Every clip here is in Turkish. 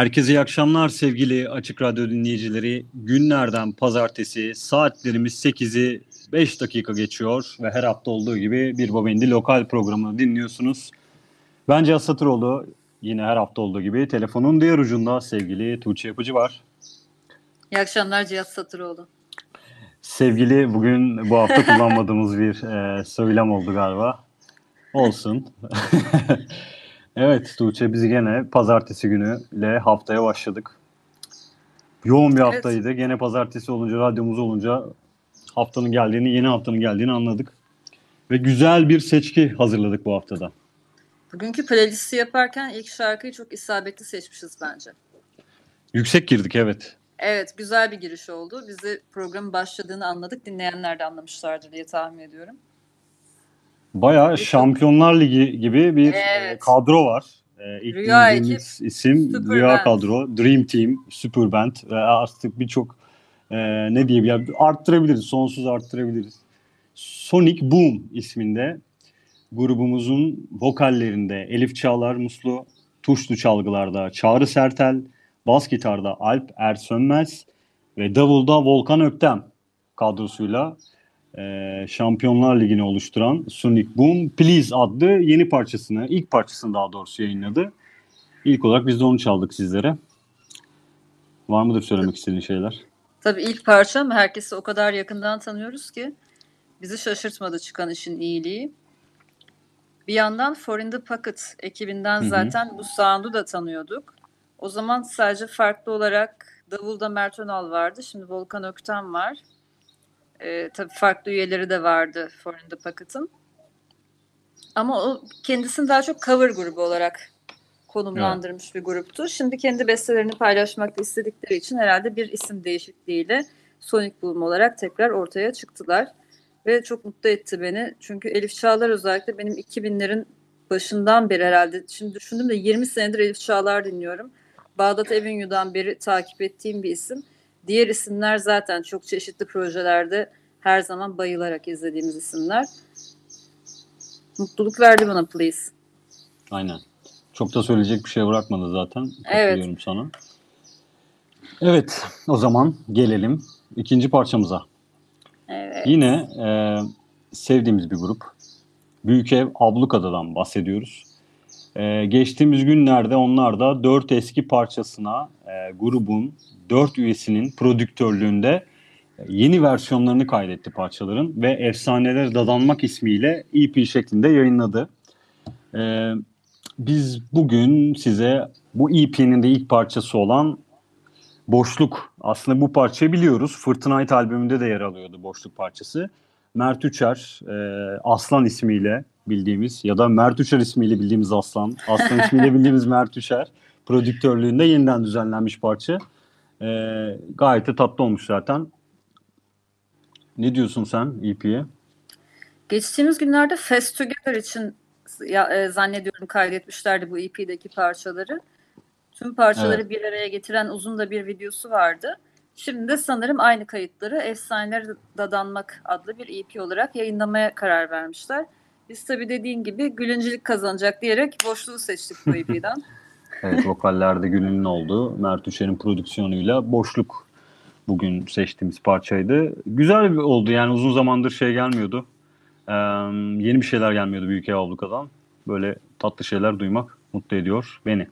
Herkese iyi akşamlar sevgili Açık Radyo dinleyicileri. Günlerden pazartesi saatlerimiz 8'i 5 dakika geçiyor ve her hafta olduğu gibi bir Bobendi lokal programını dinliyorsunuz. Ben Cihaz Satıroğlu. Yine her hafta olduğu gibi telefonun diğer ucunda sevgili Tuğçe Yapıcı var. İyi akşamlar Cihaz Satıroğlu. Sevgili bugün bu hafta kullanmadığımız bir e, söylem oldu galiba. Olsun. Evet Tuğçe biz gene pazartesi günüyle haftaya başladık. Yoğun bir haftaydı. Evet. Gene pazartesi olunca, radyomuz olunca haftanın geldiğini, yeni haftanın geldiğini anladık. Ve güzel bir seçki hazırladık bu haftada. Bugünkü playlisti yaparken ilk şarkıyı çok isabetli seçmişiz bence. Yüksek girdik evet. Evet güzel bir giriş oldu. Bizi programın başladığını anladık. Dinleyenler de anlamışlardır diye tahmin ediyorum. Bayağı Şampiyonlar Ligi gibi bir Evet. e, kadro var. E, ilk Rüya dinlediğimiz isim Super Rüya kadro, Dream Team, Super Band ve artık birçok e, ne diyeyim ya arttırabiliriz, sonsuz arttırabiliriz. Sonic Boom isminde grubumuzun vokallerinde Elif Çağlar Muslu, tuşlu çalgılarda Çağrı Sertel, bas gitarda Alp Ersönmez ve davulda Volkan Öktem kadrosuyla e, Şampiyonlar Ligi'ni oluşturan Sonic Boom Please adlı yeni parçasını, ilk parçasını daha doğrusu yayınladı. İlk olarak biz de onu çaldık sizlere. Var mıdır söylemek istediğin şeyler? Tabii ilk parça ama herkesi o kadar yakından tanıyoruz ki bizi şaşırtmadı çıkan işin iyiliği. Bir yandan For in the Pocket ekibinden Hı hı. zaten bu sound'u da tanıyorduk. O zaman sadece farklı olarak Davulda Mert Önal vardı. Şimdi Volkan Ökten var. Ee, tabii farklı üyeleri de vardı For in the Pocket'ın. Ama o kendisini daha çok cover grubu olarak konumlandırmış bir gruptu. Şimdi kendi bestelerini paylaşmak istedikleri için herhalde bir isim değişikliğiyle Sonic Boom olarak tekrar ortaya çıktılar. Ve çok mutlu etti beni. Çünkü Elif Çağlar özellikle benim 2000'lerin başından beri herhalde. Şimdi düşündüm de 20 senedir Elif Çağlar dinliyorum. Bağdat Avenue'dan beri takip ettiğim bir isim. Diğer isimler zaten çok çeşitli projelerde her zaman bayılarak izlediğimiz isimler. Mutluluk verdi bana Please. Aynen. Çok da söyleyecek bir şey bırakmadı zaten. Evet. Sana. Evet, o zaman gelelim ikinci parçamıza. Evet. Yine e, sevdiğimiz bir grup. Büyük Ev Ablukada'dan bahsediyoruz. E, geçtiğimiz günlerde onlar da dört eski parçasına e, grubun dört üyesinin prodüktörlüğünde e, yeni versiyonlarını kaydetti parçaların ve Efsaneler Dadanmak ismiyle EP şeklinde yayınladı. E, biz bugün size bu EP'nin de ilk parçası olan Boşluk. Aslında bu parçayı biliyoruz. Fırtınayt albümünde de yer alıyordu Boşluk parçası. Mert Üçer, e, Aslan ismiyle bildiğimiz ya da Mert Üçer ismiyle bildiğimiz Aslan, Aslan ismiyle bildiğimiz Mert Üçer prodüktörlüğünde yeniden düzenlenmiş parça. E, gayet de tatlı olmuş zaten. Ne diyorsun sen EP'ye? Geçtiğimiz günlerde Fest Together için ya, e, zannediyorum kaydetmişlerdi bu EP'deki parçaları. Tüm parçaları Evet. bir araya getiren uzun da bir videosu vardı. Şimdi de sanırım aynı kayıtları Efsaneler Dadanmak adlı bir EP olarak yayınlamaya karar vermişler. Biz tabii dediğin gibi gülüncülük kazanacak diyerek boşluğu seçtik bu EP'den. Evet vokallerde Gül'ün olduğu Mert Üçer'in prodüksiyonuyla Boşluk bugün seçtiğimiz parçaydı. Güzel bir oldu yani uzun zamandır şey gelmiyordu. Ee, yeni bir şeyler gelmiyordu Büyük Ev Abluka'dan. Böyle tatlı şeyler duymak mutlu ediyor beni.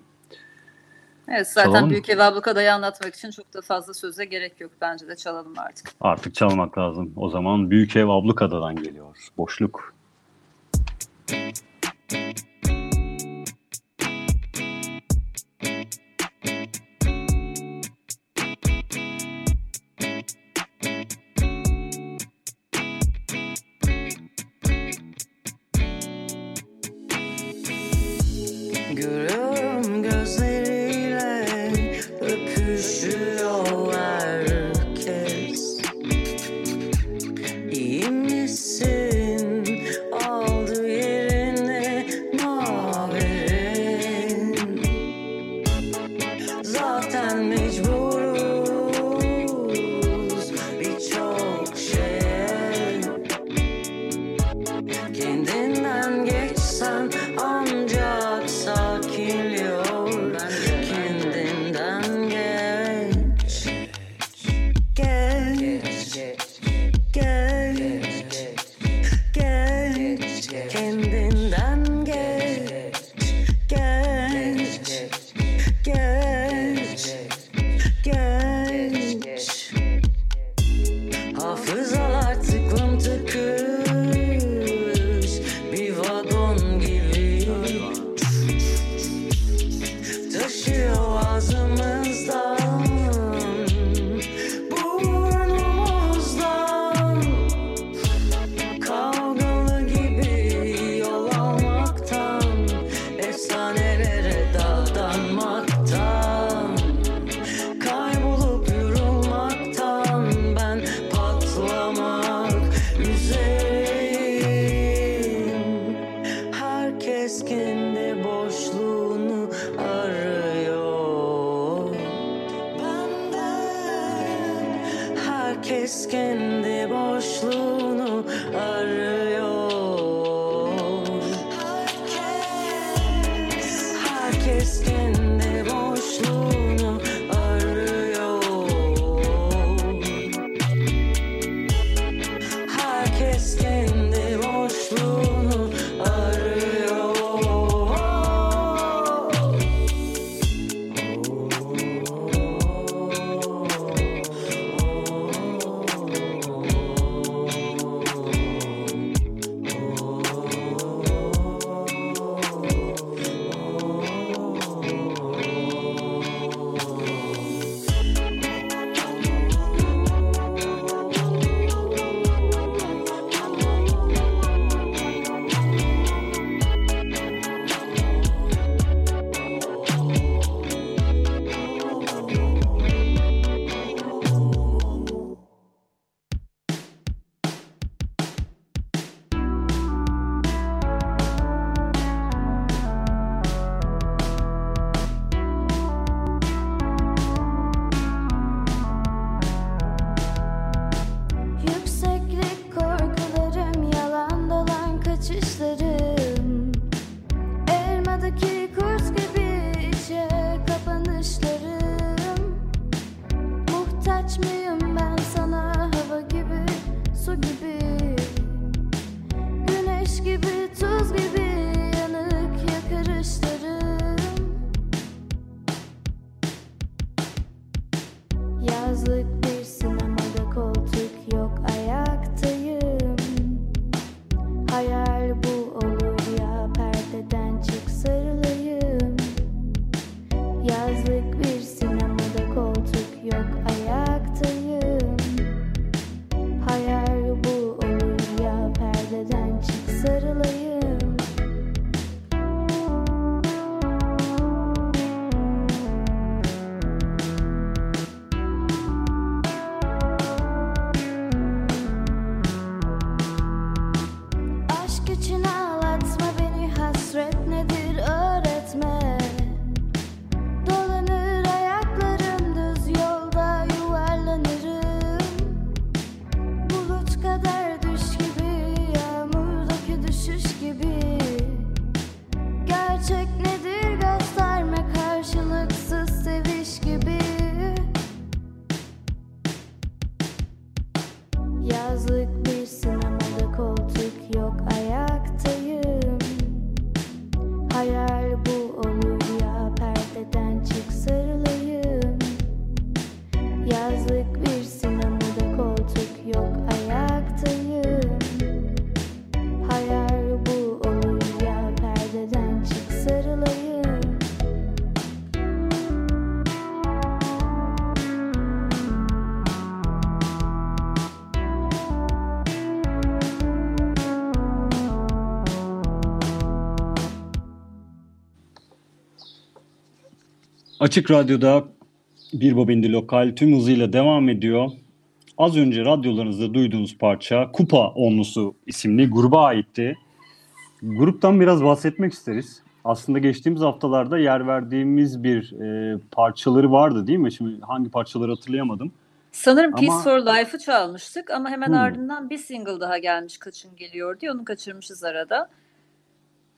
Evet zaten Çalalım? Büyük Ev Ablukada'yı anlatmak için çok da fazla söze gerek yok. Bence de çalalım artık. Artık çalmak lazım. O zaman Büyük Ev Ablukada'dan geliyor. Boşluk. Thank you. Açık Radyo'da Bir Bobindi Lokal tüm hızıyla devam ediyor. Az önce radyolarınızda duyduğunuz parça Kupa Onlusu isimli gruba aitti. Gruptan biraz bahsetmek isteriz. Aslında geçtiğimiz haftalarda yer verdiğimiz bir e, parçaları vardı değil mi? Şimdi hangi parçaları hatırlayamadım. Sanırım Ama- Peace for Life'ı çalmıştık ama hemen Hmm. ardından bir single daha gelmiş Kaçın Geliyor diye onu kaçırmışız arada.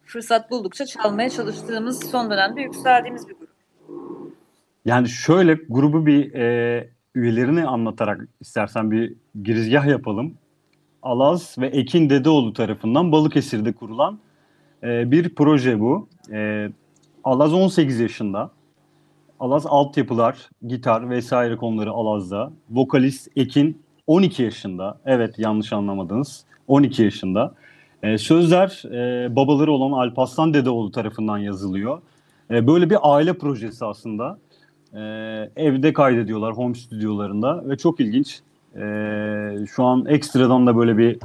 Fırsat buldukça çalmaya çalıştığımız son dönemde yükseldiğimiz bir. Yani şöyle grubu bir e, üyelerini anlatarak istersen bir girizgah yapalım. Alaz ve Ekin Dedeoğlu tarafından Balıkesir'de kurulan e, bir proje bu. E, Alaz 18 yaşında. Alaz altyapılar, gitar vesaire konuları Alaz'da. Vokalist Ekin 12 yaşında. Evet yanlış anlamadınız. 12 yaşında. E, sözler e, babaları olan Alparslan Dedeoğlu tarafından yazılıyor. E, böyle bir aile projesi aslında. E, evde kaydediyorlar home stüdyolarında ve çok ilginç. E, şu an ekstradan da böyle bir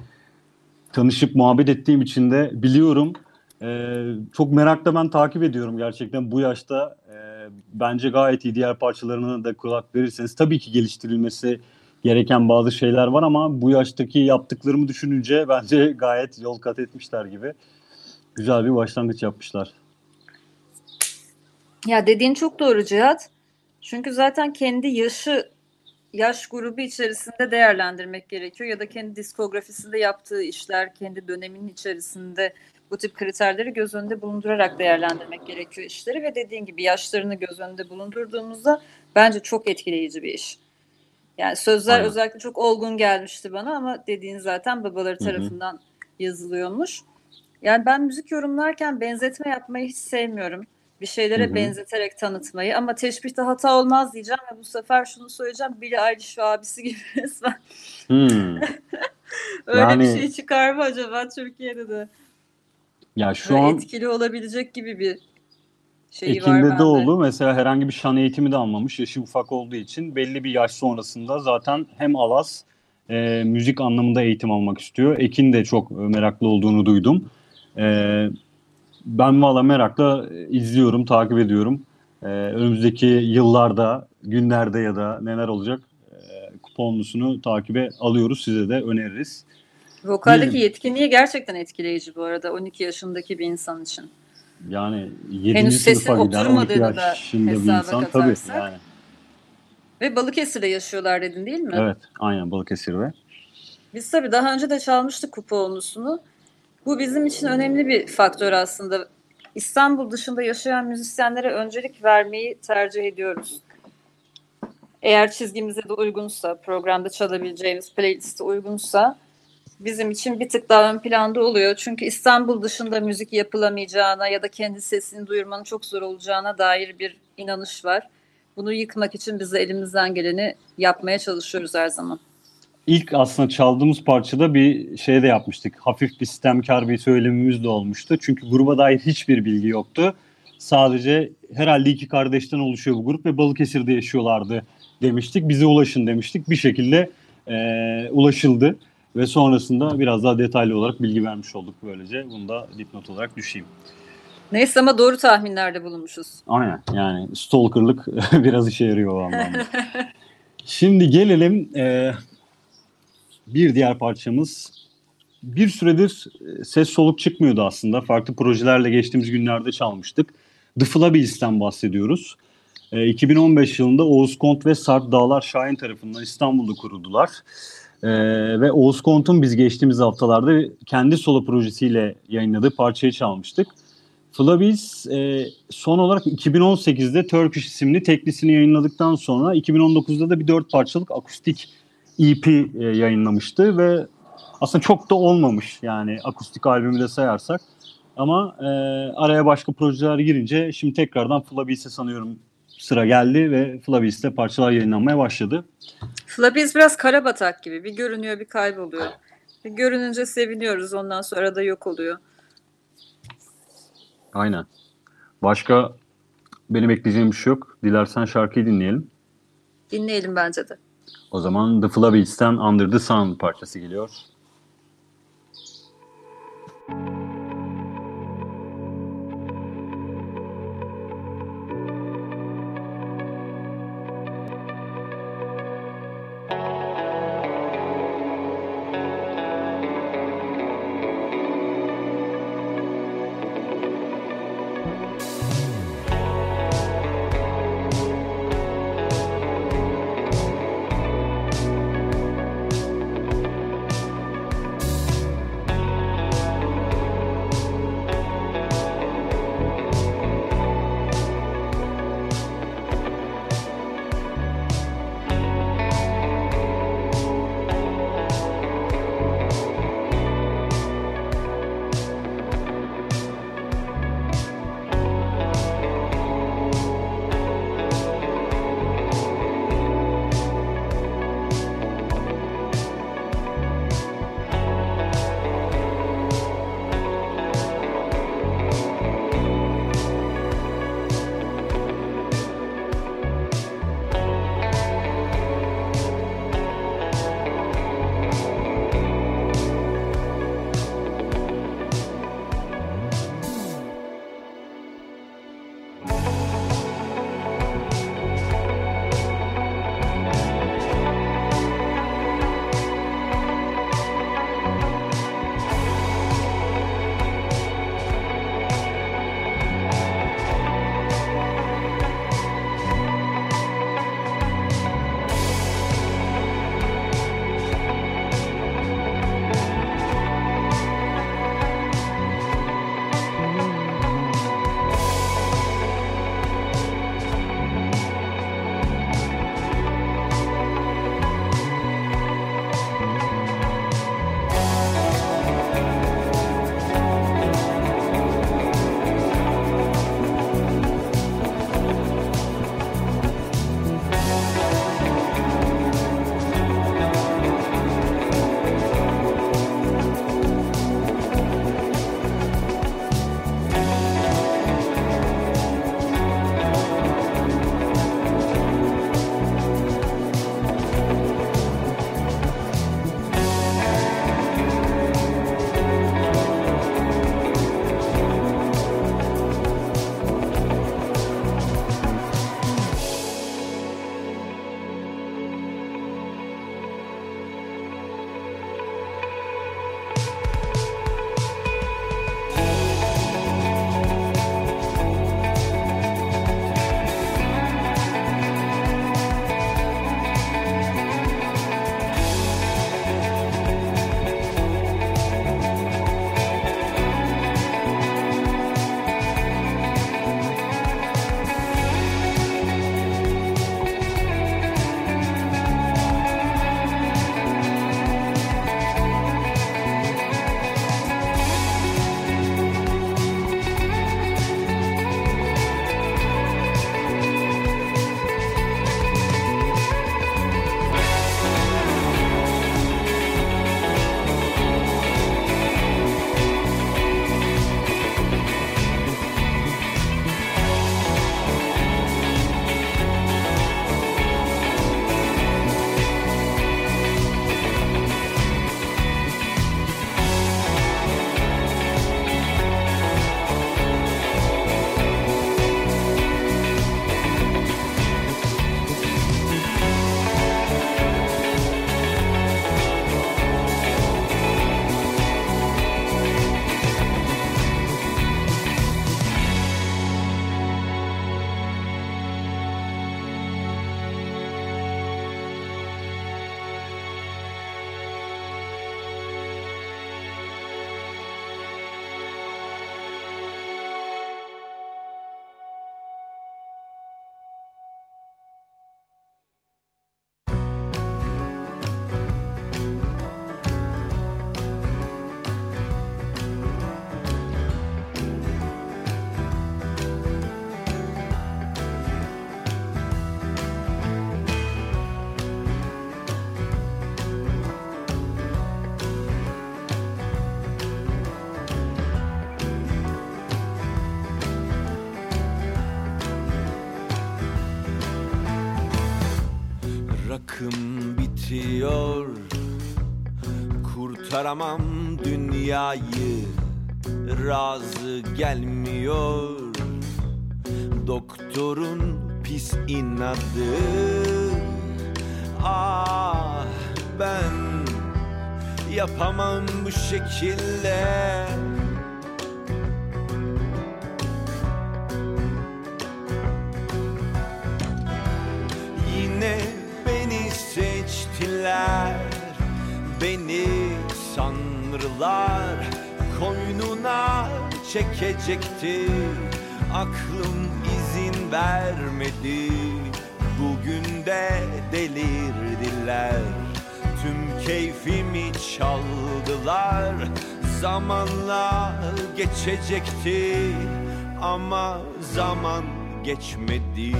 tanışıp muhabbet ettiğim için de biliyorum. E, çok merakla ben takip ediyorum gerçekten bu yaşta. E, bence gayet iyi diğer parçalarına da kulak verirseniz. Tabii ki geliştirilmesi gereken bazı şeyler var ama bu yaştaki yaptıklarımı düşününce bence gayet yol kat etmişler gibi. Güzel bir başlangıç yapmışlar. Ya dediğin çok doğru Cihat. Çünkü zaten kendi yaşı yaş grubu içerisinde değerlendirmek gerekiyor ya da kendi diskografisinde yaptığı işler, kendi döneminin içerisinde bu tip kriterleri göz önünde bulundurarak değerlendirmek gerekiyor işleri ve dediğin gibi yaşlarını göz önünde bulundurduğumuzda bence çok etkileyici bir iş. Yani sözler Aynen. özellikle çok olgun gelmişti bana ama dediğin zaten babaları tarafından yazılıyormuş. Yani ben müzik yorumlarken benzetme yapmayı hiç sevmiyorum. Bir şeylere Hı hı. benzeterek tanıtmayı ama teşbihte hata olmaz diyeceğim ve bu sefer şunu söyleyeceğim. Billie Eilish ve abisi gibi resmen Hmm. öyle Yani- bir şey çıkar mı acaba Türkiye'de de? Ya şu Böyle an etkili olabilecek gibi bir şeyi var Ekin bende. Dedeoğlu mesela herhangi bir şan eğitimi de almamış. Yaşı ufak olduğu için belli bir yaş sonrasında zaten hem Alas e, müzik anlamında eğitim almak istiyor. Ekin de çok e, meraklı olduğunu duydum. E, ben valla merakla e, izliyorum, takip ediyorum. E, önümüzdeki yıllarda, günlerde ya da neler olacak e, kuponlusunu takibe alıyoruz. Size de öneririz. Vokaldeki Diyelim. yetkinliği gerçekten etkileyici bu arada 12 yaşındaki bir insan için. Yani 7. Henüz sesi sınıfa giden 12 oturmadığını da hesaba insan tabii katarsak. yani. Ve Balıkesir'de yaşıyorlar dedin değil mi? Evet, aynen Balıkesir'de. Biz tabii daha önce de çalmıştık kuponlusunu. Bu bizim için önemli bir faktör aslında. İstanbul dışında yaşayan müzisyenlere öncelik vermeyi tercih ediyoruz. Eğer çizgimize de uygunsa, programda çalabileceğimiz playliste uygunsa bizim için bir tık daha ön planda oluyor. Çünkü İstanbul dışında müzik yapılamayacağına ya da kendi sesini duyurmanın çok zor olacağına dair bir inanış var. Bunu yıkmak için biz de elimizden geleni yapmaya çalışıyoruz her zaman. İlk aslında çaldığımız parçada bir şey de yapmıştık. Hafif bir sistemkar bir söylemimiz de olmuştu. Çünkü gruba dair hiçbir bilgi yoktu. Sadece herhalde iki kardeşten oluşuyor bu grup ve Balıkesir'de yaşıyorlardı demiştik. Bize ulaşın demiştik. Bir şekilde eee, ulaşıldı. Ve sonrasında biraz daha detaylı olarak bilgi vermiş olduk böylece. Bunu da dipnot olarak düşeyim. Neyse ama doğru tahminlerde bulunmuşuz. Aynen yani stalkerlık biraz işe yarıyor o anlamda. Şimdi gelelim e, bir diğer parçamız. Bir süredir e, ses soluk çıkmıyordu aslında. Farklı projelerle geçtiğimiz günlerde çalmıştık. The Flabbies'ten bahsediyoruz. E, 2015 yılında Oğuz Kont ve Sarp Dağlar Şahin tarafından İstanbul'da kuruldular. E, ve Oğuz Kont'un biz geçtiğimiz haftalarda kendi solo projesiyle yayınladığı parçayı çalmıştık. Flaviz e, son olarak 2018'de Turkish isimli teklisini yayınladıktan sonra 2019'da da bir dört parçalık akustik EP e, yayınlamıştı ve aslında çok da olmamış yani akustik albümü de sayarsak. Ama e, araya başka projeler girince şimdi tekrardan Flaviz'e sanıyorum sıra geldi ve Flaviz'te parçalar yayınlanmaya başladı. Flabiz biraz karabatak gibi. Bir görünüyor bir kayboluyor. Bir görününce seviniyoruz ondan sonra da yok oluyor. Aynen. Başka benim ekleyeceğim bir şey yok. Dilersen şarkıyı dinleyelim. Dinleyelim bence de. O zaman The Flavids'ten Under the Sun parçası geliyor. Under Kurtaramam dünyayı Razı gelmiyor. Doktorun pis inadı. Ah ben Yapamam bu şekilde çekecekti. Aklım izin vermedi. Bugün de delirdiler Tüm keyfimi çaldılar. Zamanla geçecekti. Ama zaman geçmedi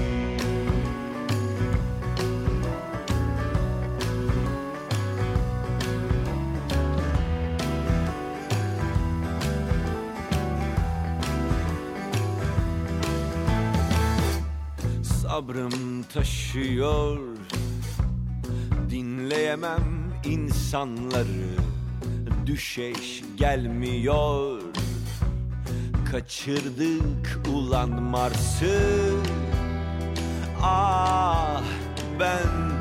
Sabrım taşıyor. Dinleyemem insanları Düşeş gelmiyor. Kaçırdık ulan Mars'ı. Ah ben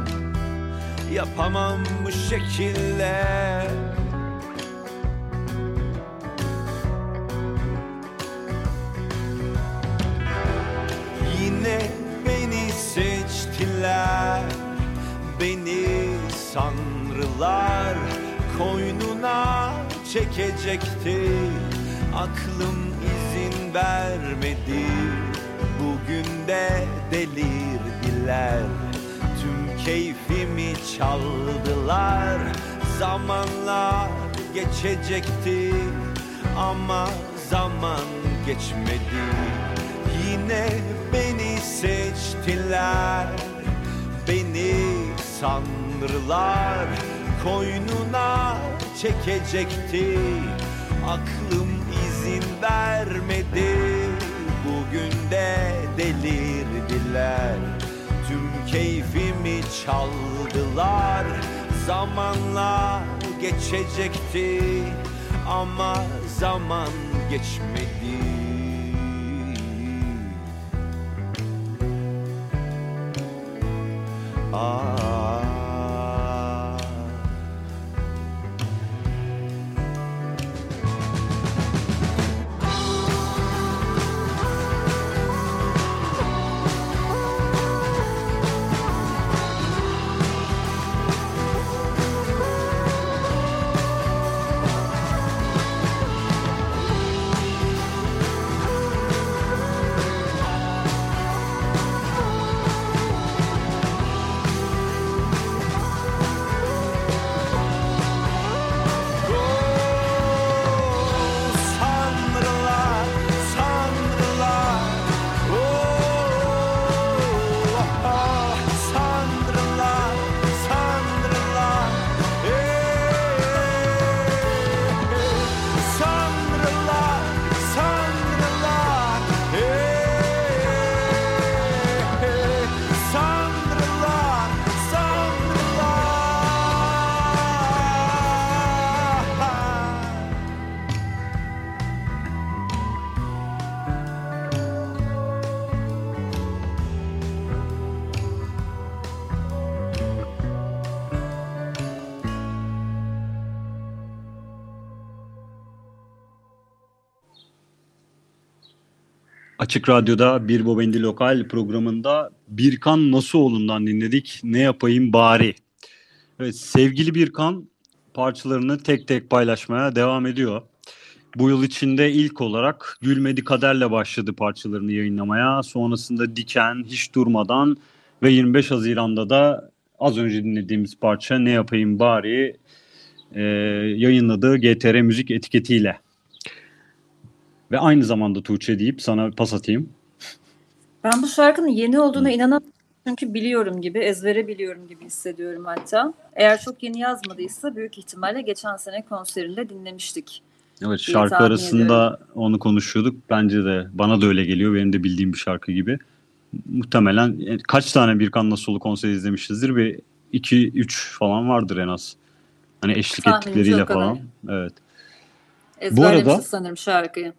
Yapamam bu şekilde sanrılar Koynuna çekecekti. Aklım izin vermedi. Bugün de delirdiler. Tüm keyfimi çaldılar. Zamanla geçecekti Ama zaman geçmedi. Yine beni seçtiler. Beni sanrılar Koynuna çekecekti. Aklım izin vermedi. Bugün de delirdiler. Tüm keyfimi çaldılar. Zamanla geçecekti. Ama zaman geçmedi. Ah. Açık Radyo'da Bir Bobendi Lokal programında Birkan Nasuoğlu'ndan dinledik. Ne yapayım bari. Evet sevgili Birkan parçalarını tek tek paylaşmaya devam ediyor. Bu yıl içinde ilk olarak Gülmedi Kader'le başladı parçalarını yayınlamaya. Sonrasında Diken, Hiç Durmadan ve 25 Haziran'da da az önce dinlediğimiz parça Ne Yapayım Bari e, yayınladığı GTR Müzik etiketiyle. Ve aynı zamanda Tuğçe deyip sana pas atayım. Ben bu şarkının yeni olduğuna inanamıyorum. Çünkü biliyorum gibi, ezbere biliyorum gibi hissediyorum hatta. Eğer çok yeni yazmadıysa büyük ihtimalle geçen sene konserinde dinlemiştik. Evet şarkı arasında onu konuşuyorduk. Bence de bana da öyle geliyor. Benim de bildiğim bir şarkı gibi. Muhtemelen e, kaç tane Birkan Nasolu konseri izlemişizdir bir 2-3 falan vardır en az. Hani eşlik Tahminimce ettikleriyle falan. Evet. Ezberlemişiz arada- sanırım şarkıyı.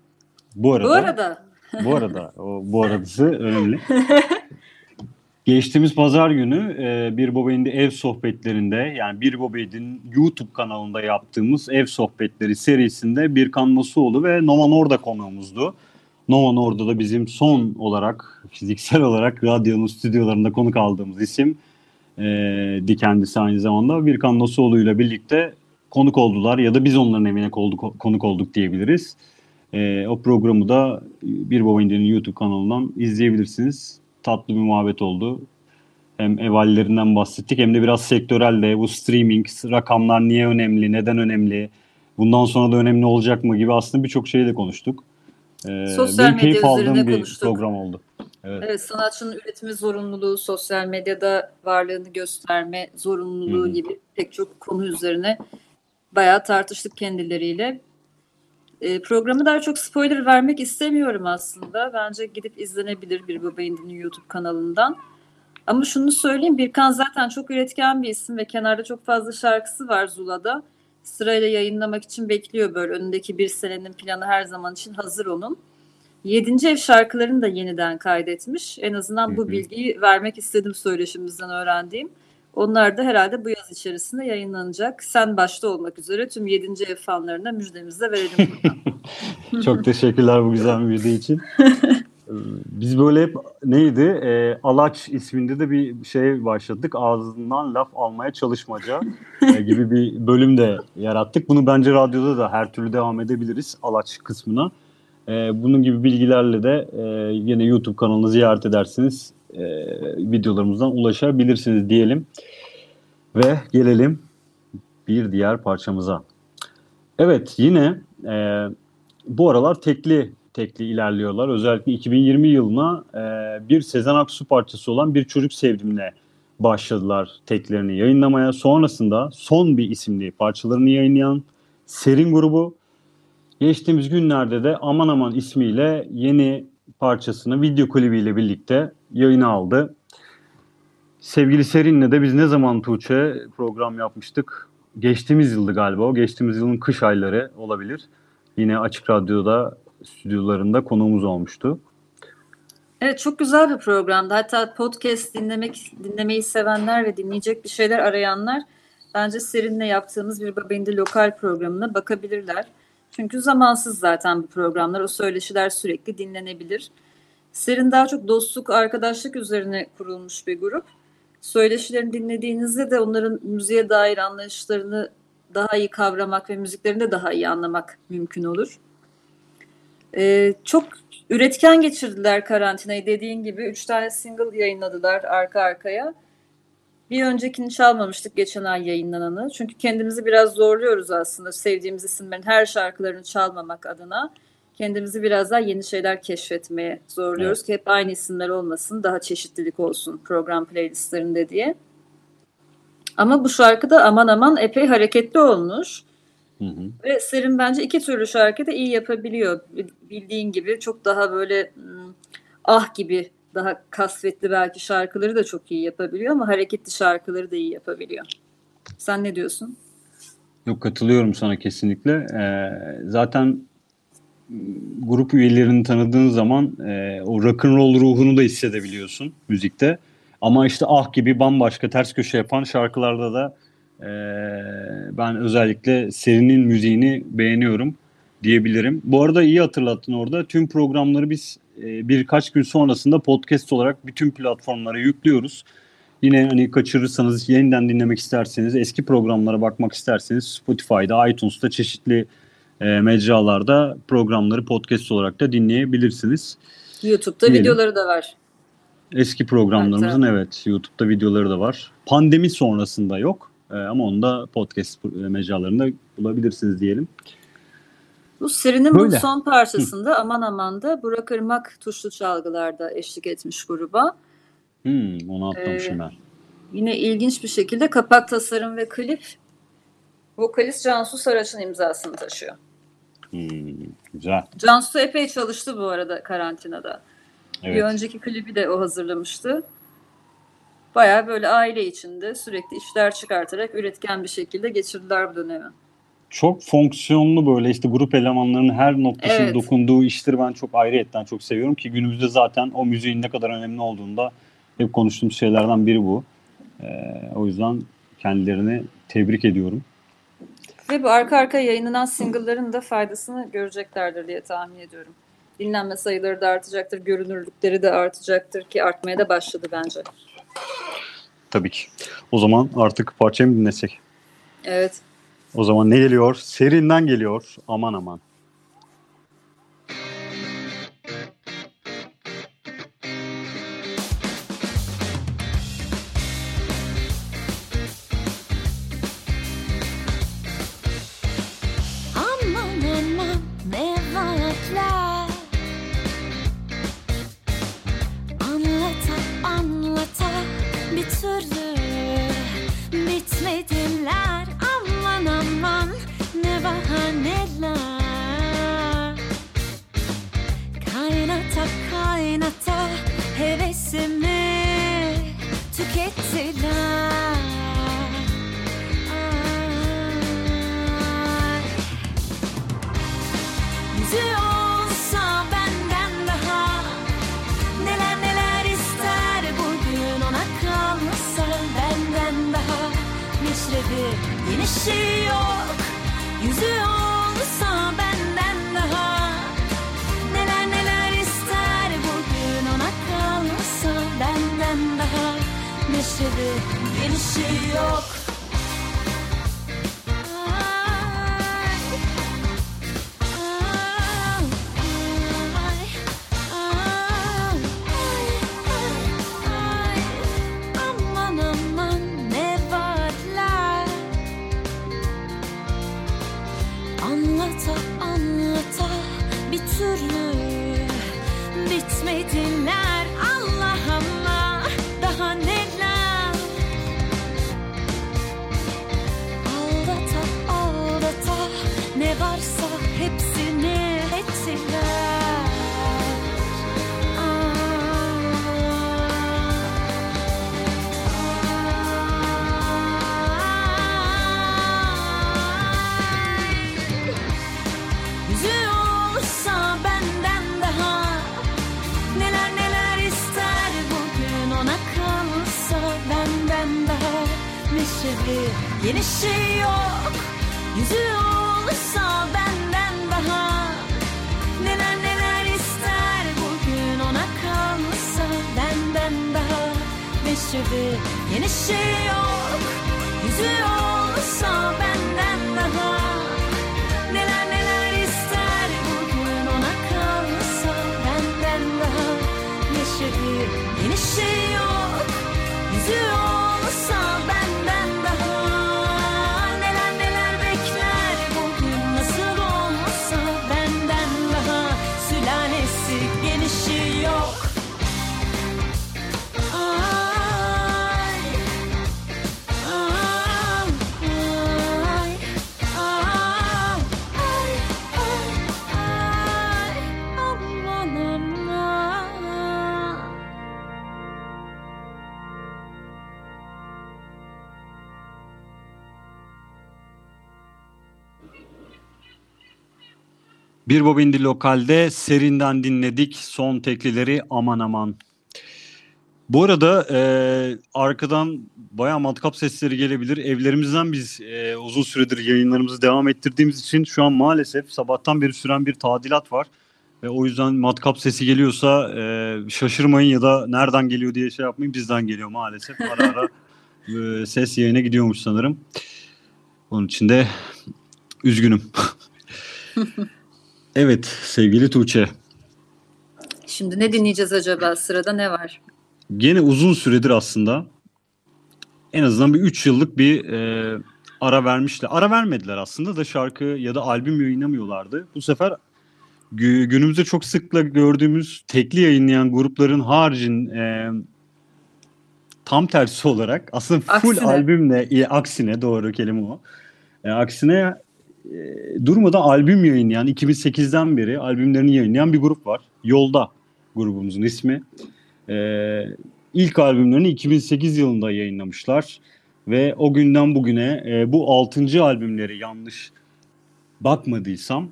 Bu arada Bu arada bu arada o bu aradası önemli. Geçtiğimiz pazar günü e, Bir Baba İndi ev sohbetlerinde yani Bir Baba İndi'nin YouTube kanalında yaptığımız ev sohbetleri serisinde Birkan Nasuoğlu ve Nova Norda konuğumuzdu. Nova Norda da bizim son olarak fiziksel olarak radyonun stüdyolarında konuk aldığımız isim. E, di kendisi aynı zamanda Birkan Nasuoğlu ile birlikte konuk oldular ya da biz onların evine konuk olduk diyebiliriz. E, o programı da Bir Baba İndi'nin YouTube kanalından izleyebilirsiniz. Tatlı bir muhabbet oldu. Hem ev hallerinden bahsettik hem de biraz sektörel de bu streaming, rakamlar niye önemli, neden önemli, bundan sonra da önemli olacak mı gibi aslında birçok şeyi de konuştuk. Ee, Sosyal keyif medya aldığım üzerine bir konuştuk. program oldu. Evet. Evet, sanatçının üretimi zorunluluğu, sosyal medyada varlığını gösterme zorunluluğu Hı hı. gibi pek çok konu üzerine bayağı tartıştık kendileriyle. E, programı daha çok spoiler vermek istemiyorum aslında. Bence gidip izlenebilir bir Indi'nin YouTube kanalından. Ama şunu söyleyeyim, Birkan zaten çok üretken bir isim ve kenarda çok fazla şarkısı var Zula'da. Sırayla yayınlamak için bekliyor böyle. Önündeki bir senenin planı her zaman için hazır onun. Yedinci ev şarkılarını da yeniden kaydetmiş. En azından bu bilgiyi vermek istedim söyleşimizden öğrendiğim. Onlar da herhalde bu yaz içerisinde yayınlanacak. Sen başta olmak üzere tüm 7. ev fanlarına müjdemizi de verelim buradan. Çok teşekkürler bu güzel müjde için. Biz böyle hep neydi? Ee, Alaç isminde de bir şey başladık. Ağzından laf almaya çalışmaca e, gibi bir bölüm de yarattık. Bunu bence radyoda da her türlü devam edebiliriz Alaç kısmına. Ee, bunun gibi bilgilerle de e, yine YouTube kanalını ziyaret edersiniz. E, videolarımızdan ulaşabilirsiniz diyelim. Ve gelelim bir diğer parçamıza. Evet yine e, bu aralar tekli tekli ilerliyorlar. Özellikle 2020 yılına e, bir Sezen Aksu parçası olan Bir Çocuk Sevdim'le başladılar teklerini yayınlamaya. Sonrasında Son Bir isimli parçalarını yayınlayan Serin grubu geçtiğimiz günlerde de Aman Aman ismiyle yeni parçasını video klibiyle birlikte yayına aldı. Sevgili Serin'le de biz ne zaman Tuğçe program yapmıştık? Geçtiğimiz yıldı galiba o. Geçtiğimiz yılın kış ayları olabilir. Yine Açık Radyo'da stüdyolarında konuğumuz olmuştu. Evet çok güzel bir programdı. Hatta podcast dinlemek dinlemeyi sevenler ve dinleyecek bir şeyler arayanlar bence Serin'le yaptığımız bir Babindi lokal programına bakabilirler. Çünkü zamansız zaten bu programlar. O söyleşiler sürekli dinlenebilir. Serin daha çok dostluk, arkadaşlık üzerine kurulmuş bir grup. Söyleşilerini dinlediğinizde de onların müziğe dair anlayışlarını daha iyi kavramak ve müziklerini de daha iyi anlamak mümkün olur. Ee, çok üretken geçirdiler karantinayı dediğin gibi. Üç tane single yayınladılar arka arkaya. Bir öncekini çalmamıştık geçen ay yayınlananı. Çünkü kendimizi biraz zorluyoruz aslında sevdiğimiz isimlerin her şarkılarını çalmamak adına. Kendimizi biraz daha yeni şeyler keşfetmeye zorluyoruz ki hep aynı isimler olmasın, daha çeşitlilik olsun program playlistlerinde diye. Ama bu şarkı da aman aman epey hareketli olmuş. Hı hı. Ve Serin bence iki türlü şarkı da iyi yapabiliyor. Bildiğin gibi çok daha böyle ah gibi daha kasvetli belki şarkıları da çok iyi yapabiliyor ama hareketli şarkıları da iyi yapabiliyor. Sen ne diyorsun? Yok katılıyorum sana kesinlikle. Ee, zaten grup üyelerini tanıdığın zaman e, o rock'n'roll ruhunu da hissedebiliyorsun müzikte. Ama işte ah gibi bambaşka ters köşe yapan şarkılarda da e, ben özellikle serinin müziğini beğeniyorum diyebilirim. Bu arada iyi hatırlattın orada. Tüm programları biz e, birkaç gün sonrasında podcast olarak bütün platformlara yüklüyoruz. Yine hani kaçırırsanız yeniden dinlemek isterseniz eski programlara bakmak isterseniz Spotify'da, iTunes'ta çeşitli e, mecralarda programları podcast olarak da dinleyebilirsiniz. YouTube'da Diyelim. videoları da var. Eski programlarımızın Evet, evet YouTube'da videoları da var. Pandemi sonrasında yok e, ama onu da podcast e, mecralarında bulabilirsiniz diyelim. Bu serinin bu Böyle. son parçasında aman aman da Burak Irmak tuşlu çalgılarda eşlik etmiş gruba. Hmm, onu atlamışım Ee, ben. Yine ilginç bir şekilde kapak tasarım ve klip vokalist Cansu Saraç'ın imzasını taşıyor. Hmm, güzel. Cansu epey çalıştı bu arada karantinada. Evet. Bir önceki klibi de o hazırlamıştı. Bayağı böyle aile içinde sürekli işler çıkartarak üretken bir şekilde geçirdiler bu dönemi. Çok fonksiyonlu böyle işte grup elemanlarının her noktasına Evet. dokunduğu işleri ben çok ayrıyetten çok seviyorum ki günümüzde zaten o müziğin ne kadar önemli olduğunda hep konuştuğumuz şeylerden biri bu. Ee, o yüzden kendilerini tebrik ediyorum. Ve bu arka arka yayınlanan single'ların da faydasını göreceklerdir diye tahmin ediyorum. Dinlenme sayıları da artacaktır, görünürlükleri de artacaktır ki artmaya da başladı bence. Tabii ki. O zaman artık parçayı mı dinlesek? Evet. O zaman ne geliyor? Serinden geliyor. Aman aman. Bir Bobindi Lokal'de serinden dinledik son teklileri aman aman. Bu arada e, arkadan bayağı matkap sesleri gelebilir. Evlerimizden biz e, uzun süredir yayınlarımızı devam ettirdiğimiz için şu an maalesef sabahtan beri süren bir tadilat var. Ve o yüzden matkap sesi geliyorsa e, şaşırmayın ya da nereden geliyor diye şey yapmayın. Bizden geliyor maalesef. Ara ara e, ses yayına gidiyormuş sanırım. Onun için de üzgünüm. evet sevgili Tuğçe. Şimdi ne dinleyeceğiz acaba? Sırada ne var? Gene uzun süredir aslında en azından bir 3 yıllık bir e, ara vermişler. Ara vermediler aslında da şarkı ya da albüm yayınlamıyorlardı. Bu sefer gü- günümüzde çok sıkla gördüğümüz tekli yayınlayan grupların haricin e, tam tersi olarak aslında full Aksine. albümle e, aksine doğru kelime o. E, aksine e, durmadan albüm yayınlayan 2008'den beri albümlerini yayınlayan bir grup var. Yolda grubumuzun ismi. E, ilk albümlerini 2008 yılında yayınlamışlar. Ve o günden bugüne e, bu 6. albümleri yanlış bakmadıysam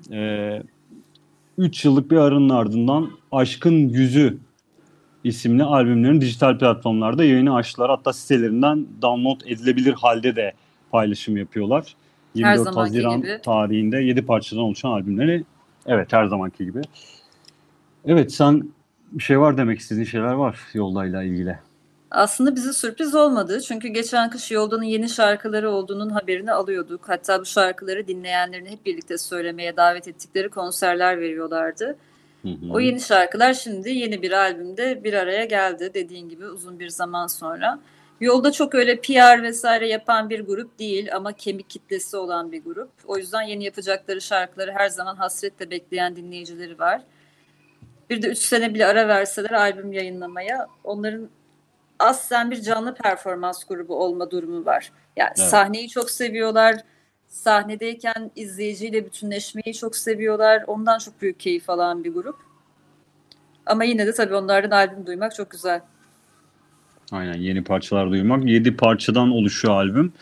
3 yıllık bir aranın ardından Aşkın Yüzü isimli albümlerin dijital platformlarda yayını açtılar. Hatta sitelerinden download edilebilir halde de paylaşım yapıyorlar. 24 zamanki Haziran gibi. tarihinde 7 parçadan oluşan albümleri evet her zamanki gibi. Evet sen bir şey var demek istediğin şeyler var yoldayla ilgili. Aslında bize sürpriz olmadı. Çünkü geçen kış Yolda'nın yeni şarkıları olduğunun haberini alıyorduk. Hatta bu şarkıları dinleyenlerini hep birlikte söylemeye davet ettikleri konserler veriyorlardı. Hı hı. O yeni şarkılar şimdi yeni bir albümde bir araya geldi. Dediğin gibi uzun bir zaman sonra. Yolda çok öyle PR vesaire yapan bir grup değil ama kemik kitlesi olan bir grup. O yüzden yeni yapacakları şarkıları her zaman hasretle bekleyen dinleyicileri var. Bir de 3 sene bile ara verseler albüm yayınlamaya onların aslen bir canlı performans grubu olma durumu var. Yani Evet. sahneyi çok seviyorlar. Sahnedeyken izleyiciyle bütünleşmeyi çok seviyorlar. Ondan çok büyük keyif alan bir grup. Ama yine de tabii onlardan albüm duymak çok güzel. Aynen yeni parçalar duymak. 7 parçadan oluşuyor albüm.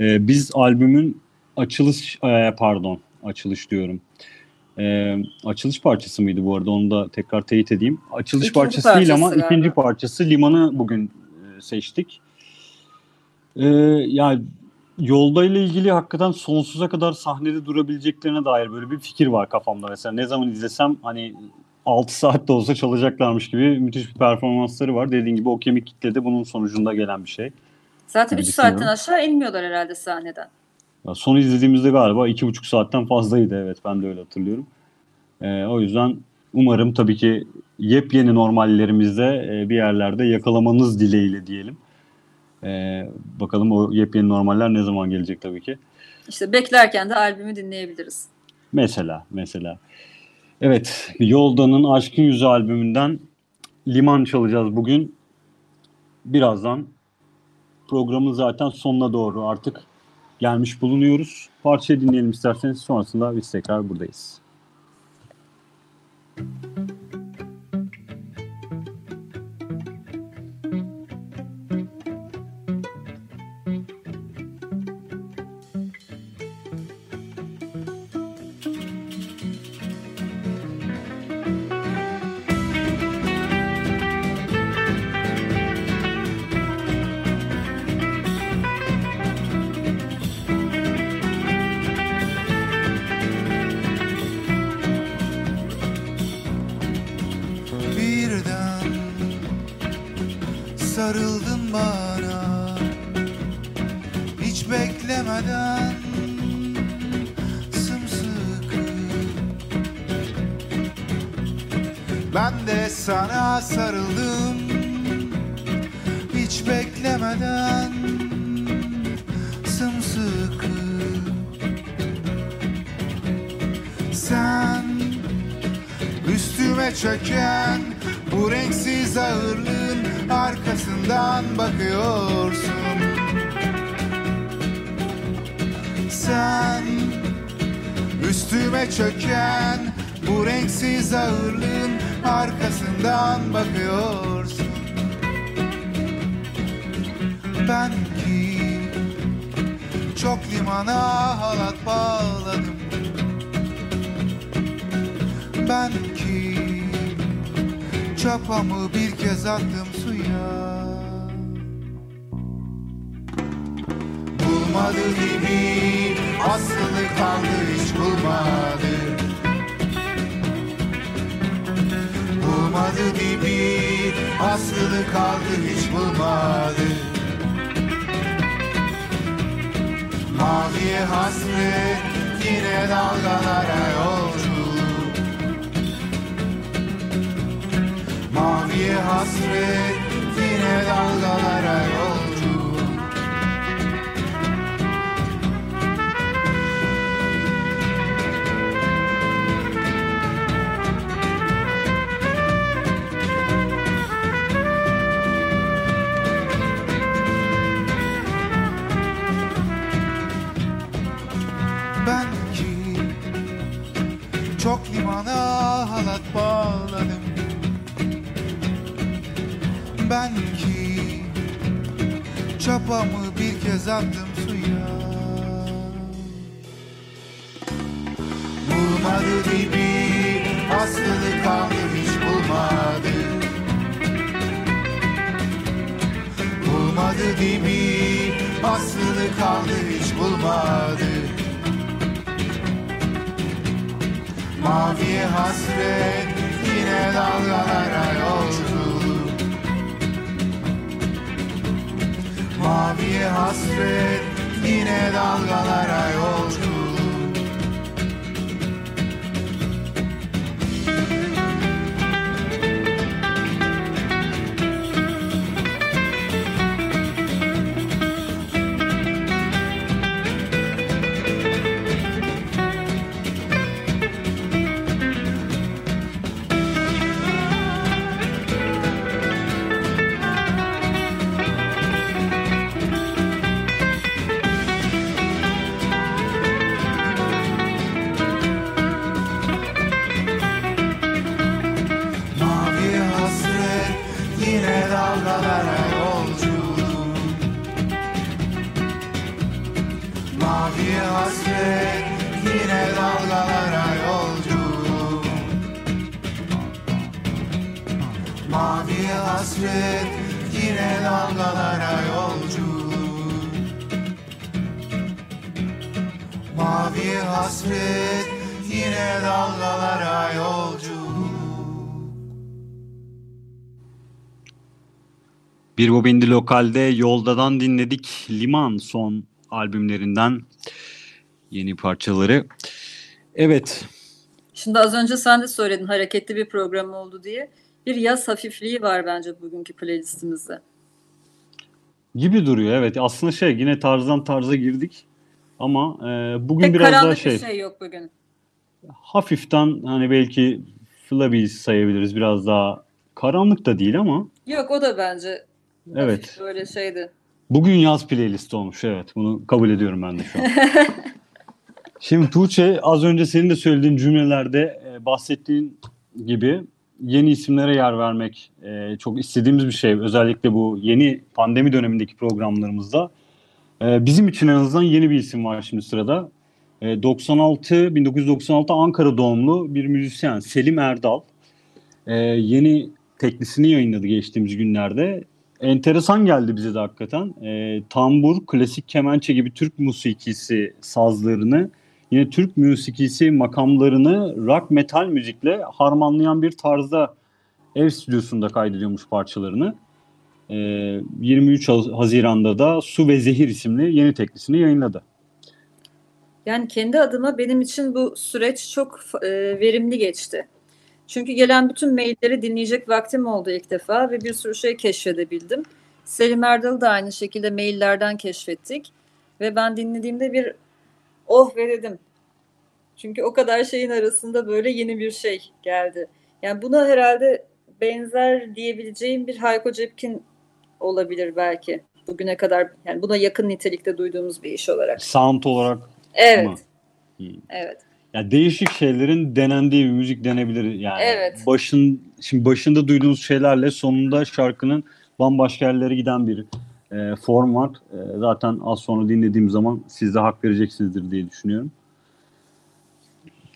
Ee, biz albümün açılış e, pardon açılış diyorum. Ee, açılış parçası mıydı bu arada onu da tekrar teyit edeyim. Açılış İkinci parçası değil ama parçası ikinci galiba. parçası Liman'ı bugün e, seçtik. Ee, yani yolda ile ilgili hakikaten sonsuza kadar sahnede durabileceklerine dair böyle bir fikir var kafamda mesela. Ne zaman izlesem hani 6 saat de olsa çalacaklarmış gibi müthiş bir performansları var. Dediğin gibi o kemik kitle de bunun sonucunda gelen bir şey. Zaten Ben 3 saatten aşağı inmiyorlar herhalde sahneden. Ya son izlediğimizde galiba iki buçuk saatten fazlaydı evet ben de öyle hatırlıyorum. Ee, o yüzden umarım tabii ki yepyeni normallerimizde e, bir yerlerde yakalamanız dileğiyle diyelim. Ee, bakalım o yepyeni normaller ne zaman gelecek tabii ki. İşte beklerken de albümü dinleyebiliriz. Mesela mesela. Evet Yolda'nın Aşkın Yüzü albümünden Liman çalacağız bugün. Birazdan programın zaten sonuna doğru artık gelmiş bulunuyoruz. Parçayı dinleyelim isterseniz sonrasında biz tekrar buradayız. Birden sarıldım. Hiç beklemeden sımsıkı. Sen Üstüme çöken bu renksiz ağırlığın arkasından bakıyorsun. Sen üstüme çöken bu renksiz ağırlığın attım suya. Bulmadı gibi aslını kaldı hiç bulmadı. Bulmadı gibi aslını kaldı hiç bulmadı. Maviye hasret yine dalgalara yolcu Maviye hasret yine dalgalara yolcu Ben ki çok limana halat bağladım Arpamı bir kez attım suya. Bulmadı dibi Aslını kaldı hiç bulmadı. Bulmadı dibi Aslını kaldı hiç bulmadı. Maviye hasret Yine dalgalara yolculuk Maviye hasret Yine dalgalara yolculuk hasret yine dalgalara yolculuk Mavi hasret yine dalgalara yolculuk Bir Bobindi Lokal'de Yoldadan dinledik. Liman son albümlerinden yeni parçaları. Evet, Şimdi az önce sen de söyledin hareketli bir program oldu diye. Bir yaz hafifliği var bence bugünkü playlistimizde. gibi duruyor. Evet, aslında şey yine tarzdan tarza girdik. Ama e, bugün Pek biraz daha karanlık şey, bir şey yok bugün. hafiften hani belki Flabies sayabiliriz. Biraz daha karanlık da değil ama Yok o da bence evet. böyle şeydi. Bugün yaz playlist olmuş evet. Bunu kabul ediyorum ben de şu an. Şimdi Tuğçe az önce senin de söylediğin cümlelerde e, bahsettiğin gibi yeni isimlere yer vermek e, çok istediğimiz bir şey. Özellikle bu yeni pandemi dönemindeki programlarımızda. E, bizim için en azından yeni bir isim var şimdi sırada. E, 96 1996 Ankara doğumlu bir müzisyen Selim Erdal. E, yeni teklisini yayınladı geçtiğimiz günlerde. Enteresan geldi bize de hakikaten. E, tambur, klasik kemençe gibi Türk musikisi sazlarını yine Türk musikisi makamlarını rock metal müzikle harmanlayan bir tarzda ev stüdyosunda kaydediyormuş parçalarını. E, 23 Haz- Haziran'da da Su ve Zehir isimli yeni teklisini yayınladı. Yani kendi adıma benim için bu süreç çok e, verimli geçti. Çünkü gelen bütün mailleri dinleyecek vaktim oldu ilk defa ve bir sürü şey keşfedebildim. Selim Erdal'ı da aynı şekilde maillerden keşfettik. Ve ben dinlediğimde bir oh ve dedim. Çünkü o kadar şeyin arasında böyle yeni bir şey geldi. Yani buna herhalde benzer diyebileceğim bir Hayko Cepkin olabilir belki. Bugüne kadar yani buna yakın nitelikte duyduğumuz bir iş olarak. Sound olarak Evet. Ama- Hmm. Evet. ya değişik şeylerin denendiği bir müzik denebilir yani. Evet. Başın şimdi başında duyduğunuz şeylerle sonunda şarkının bambaşka yerlere giden bir e, form var. E, zaten az sonra dinlediğim zaman siz de hak vereceksinizdir diye düşünüyorum.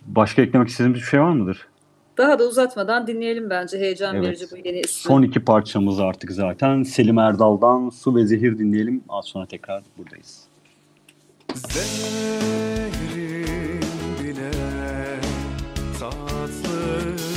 Başka eklemek istediğiniz bir şey var mıdır? Daha da uzatmadan dinleyelim bence heyecan Evet. verici bu yeni ismi. Son iki parçamız artık zaten. Selim Erdal'dan Su ve Zehir dinleyelim. Az sonra tekrar buradayız. Zehrin bile tatlı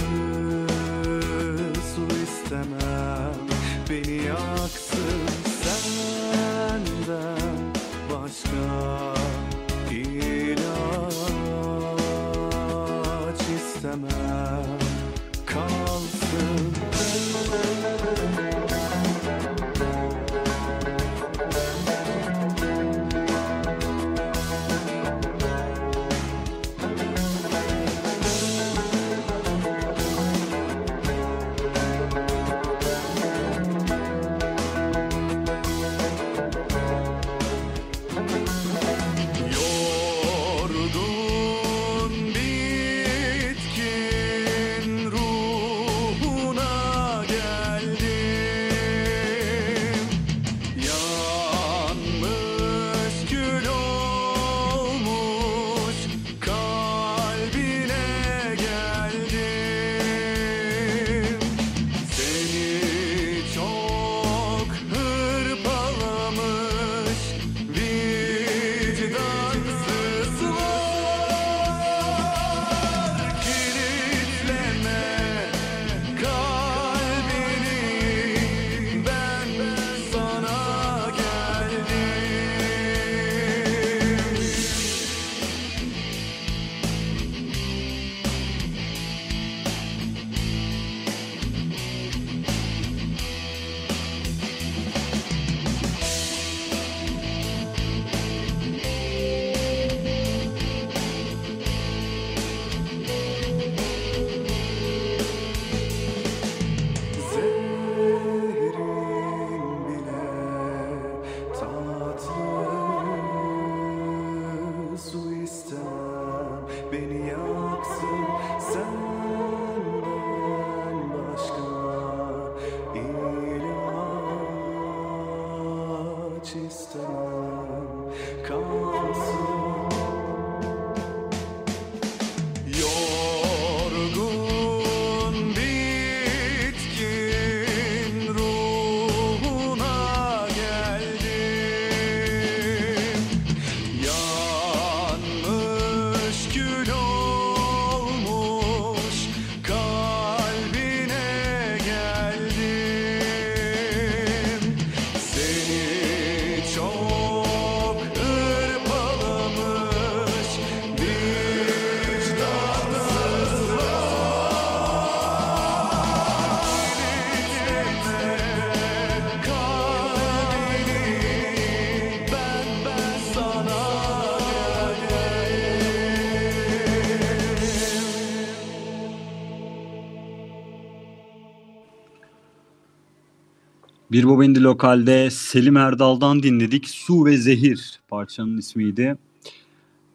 Bir Bobendi Lokal'de Selim Erdal'dan dinledik. Su ve Zehir parçanın ismiydi.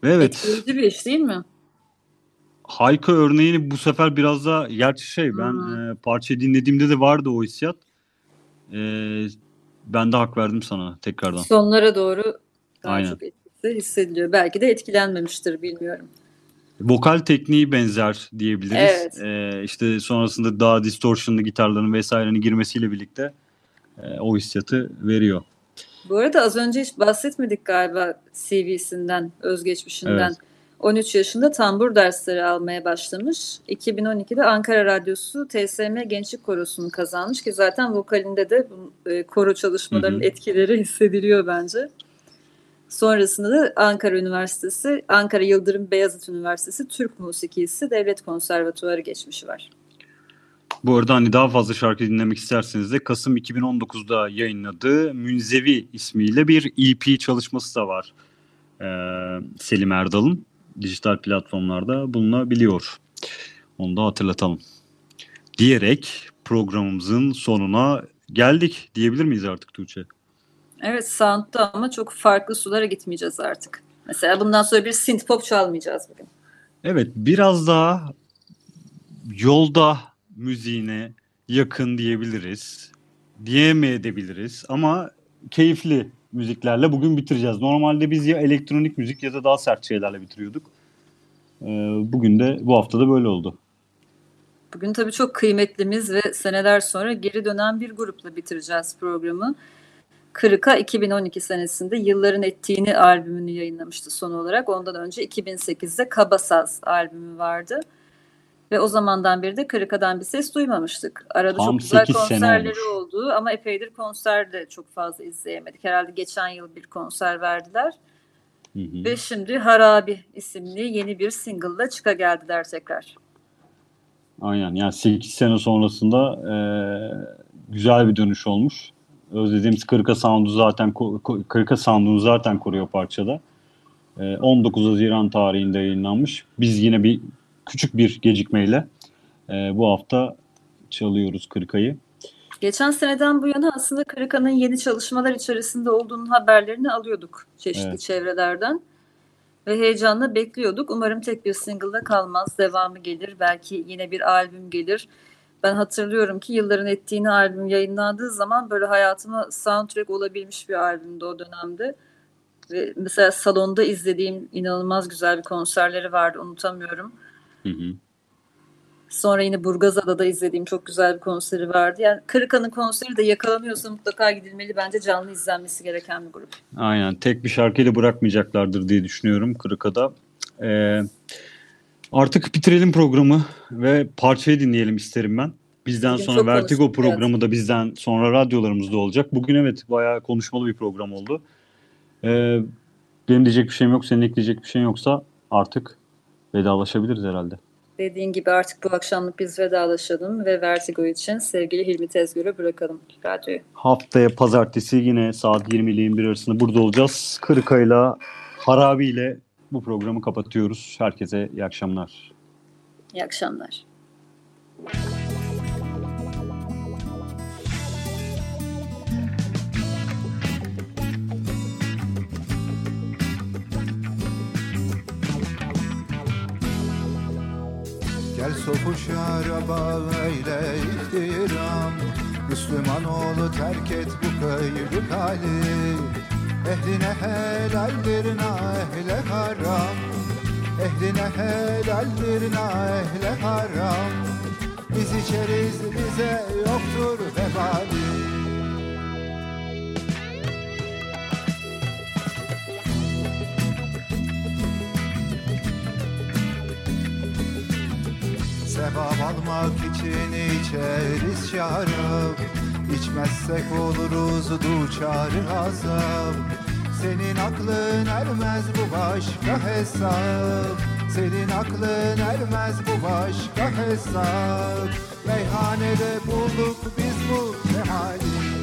Ve evet Etkileyici bir iş değil mi? Hayka örneğini bu sefer biraz da gerçi şey ben Hı. e, parçayı dinlediğimde de vardı o hissiyat. E, ben de hak verdim sana tekrardan. Sonlara doğru daha Aynen. çok etkisi hissediliyor. Belki de etkilenmemiştir bilmiyorum. Vokal tekniği benzer diyebiliriz. Evet. E, işte sonrasında daha distortionlı gitarların vesairenin girmesiyle birlikte e, o hissiyatı veriyor. Bu arada az önce hiç bahsetmedik galiba CV'sinden, özgeçmişinden. Evet. 13 yaşında tambur dersleri almaya başlamış. 2012'de Ankara Radyosu TSM Gençlik Korosu'nu kazanmış ki zaten vokalinde de e, koro çalışmalarının Hı hı. etkileri hissediliyor bence. Sonrasında da Ankara Üniversitesi, Ankara Yıldırım Beyazıt Üniversitesi Türk Musikisi Devlet Konservatuvarı geçmişi var. Bu arada hani daha fazla şarkı dinlemek isterseniz de Kasım 2019'da yayınladığı Münzevi ismiyle bir EP çalışması da var. Ee, Selim Erdal'ın dijital platformlarda bulunabiliyor. Onu da hatırlatalım. Diyerek programımızın sonuna geldik diyebilir miyiz artık Tuğçe? Evet sound'da ama çok farklı sulara gitmeyeceğiz artık. Mesela bundan sonra bir synth pop çalmayacağız bugün. Evet biraz daha yolda müziğine yakın diyebiliriz. Diyemeyebiliriz ama keyifli müziklerle bugün bitireceğiz. Normalde biz ya elektronik müzik ya da daha sert şeylerle bitiriyorduk. Ee, bugün de bu hafta da böyle oldu. Bugün tabii çok kıymetlimiz ve seneler sonra geri dönen bir grupla bitireceğiz programı. Kırıka 2012 senesinde Yılların Ettiğini albümünü yayınlamıştı son olarak. Ondan önce 2008'de Kabasaz albümü vardı. Ve o zamandan beri de Kırıka'dan bir ses duymamıştık. Arada Tam çok güzel 8 sene konserleri oldu ama epeydir konser de çok fazla izleyemedik. Herhalde geçen yıl bir konser verdiler. Hı hı. Ve şimdi Harabi isimli yeni bir single'la çıka geldiler tekrar. Aynen yani 8 sene sonrasında e, güzel bir dönüş olmuş. Özlediğimiz Kırka Sound'u zaten Kırka Sound'unu zaten koruyor parçada. E, 19 Haziran tarihinde yayınlanmış. Biz yine bir küçük bir gecikmeyle e, bu hafta çalıyoruz Kırka'yı. Geçen seneden bu yana aslında Kırıka'nın yeni çalışmalar içerisinde olduğunun haberlerini alıyorduk çeşitli Evet. çevrelerden. Ve heyecanla bekliyorduk. Umarım tek bir single'da kalmaz. Devamı gelir. Belki yine bir albüm gelir. Ben hatırlıyorum ki yılların ettiğini albüm yayınlandığı zaman böyle hayatıma soundtrack olabilmiş bir albümdü o dönemde. Ve mesela salonda izlediğim inanılmaz güzel bir konserleri vardı. Unutamıyorum. Hı hı. Sonra yine Burgazada'da izlediğim çok güzel bir konseri vardı. Yani Kırıka'nın konseri de yakalanıyorsa mutlaka gidilmeli. Bence canlı izlenmesi gereken bir grup. Aynen tek bir şarkıyla bırakmayacaklardır diye düşünüyorum Kırka'da. E, artık bitirelim programı ve parçayı dinleyelim isterim ben. Bizden Bugün sonra Vertigo konuştuk, evet. programı da bizden sonra radyolarımızda olacak. Bugün evet bayağı konuşmalı bir program oldu. Ee, benim diyecek bir şeyim yok, senin ekleyecek bir şeyin yoksa artık vedalaşabiliriz herhalde. Dediğin gibi artık bu akşamlık biz vedalaşalım ve Vertigo için sevgili Hilmi Tezgör'e bırakalım radyoyu. Haftaya pazartesi yine saat 20 ile 21 arasında burada olacağız. Kırkayla, Harabi ile bu programı kapatıyoruz. Herkese iyi akşamlar. İyi akşamlar. Gel sofu şaraba eyle ihtiram. Müslüman oğlu terk et bu kayırık hali. Ehline helaldir na ehle haram. Ehline helaldir na ehle haram. Biz içeriz bize yoktur vebali Sevap almak için içeriz şarap. İçmezsek oluruz duçar azap. Senin aklın ermez bu başka hesap. Senin aklın ermez bu başka hesap. Meyhanede bulduk biz bu cemali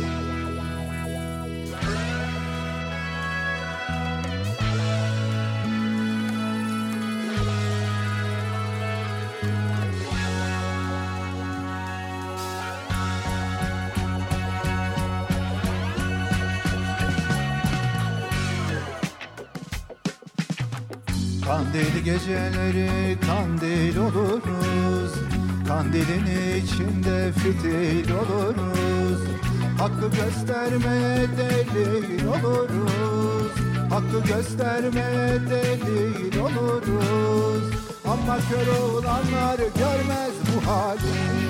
Kandil geceleri kandil oluruz. Kandilin içinde fitil oluruz. Hakkı göstermeye delil oluruz. Hakkı göstermeye delil oluruz. Ama kör olanlar görmez bu hali.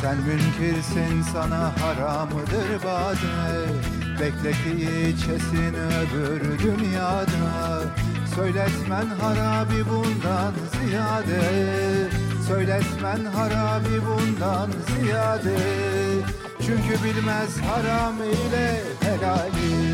Sen münkirsin sana haramıdır bade Bekle ki içesin öbür dünyada. Söyletmen harabi bundan ziyade. Söyletmen harabi bundan ziyade. Çünkü bilmez haram ile helali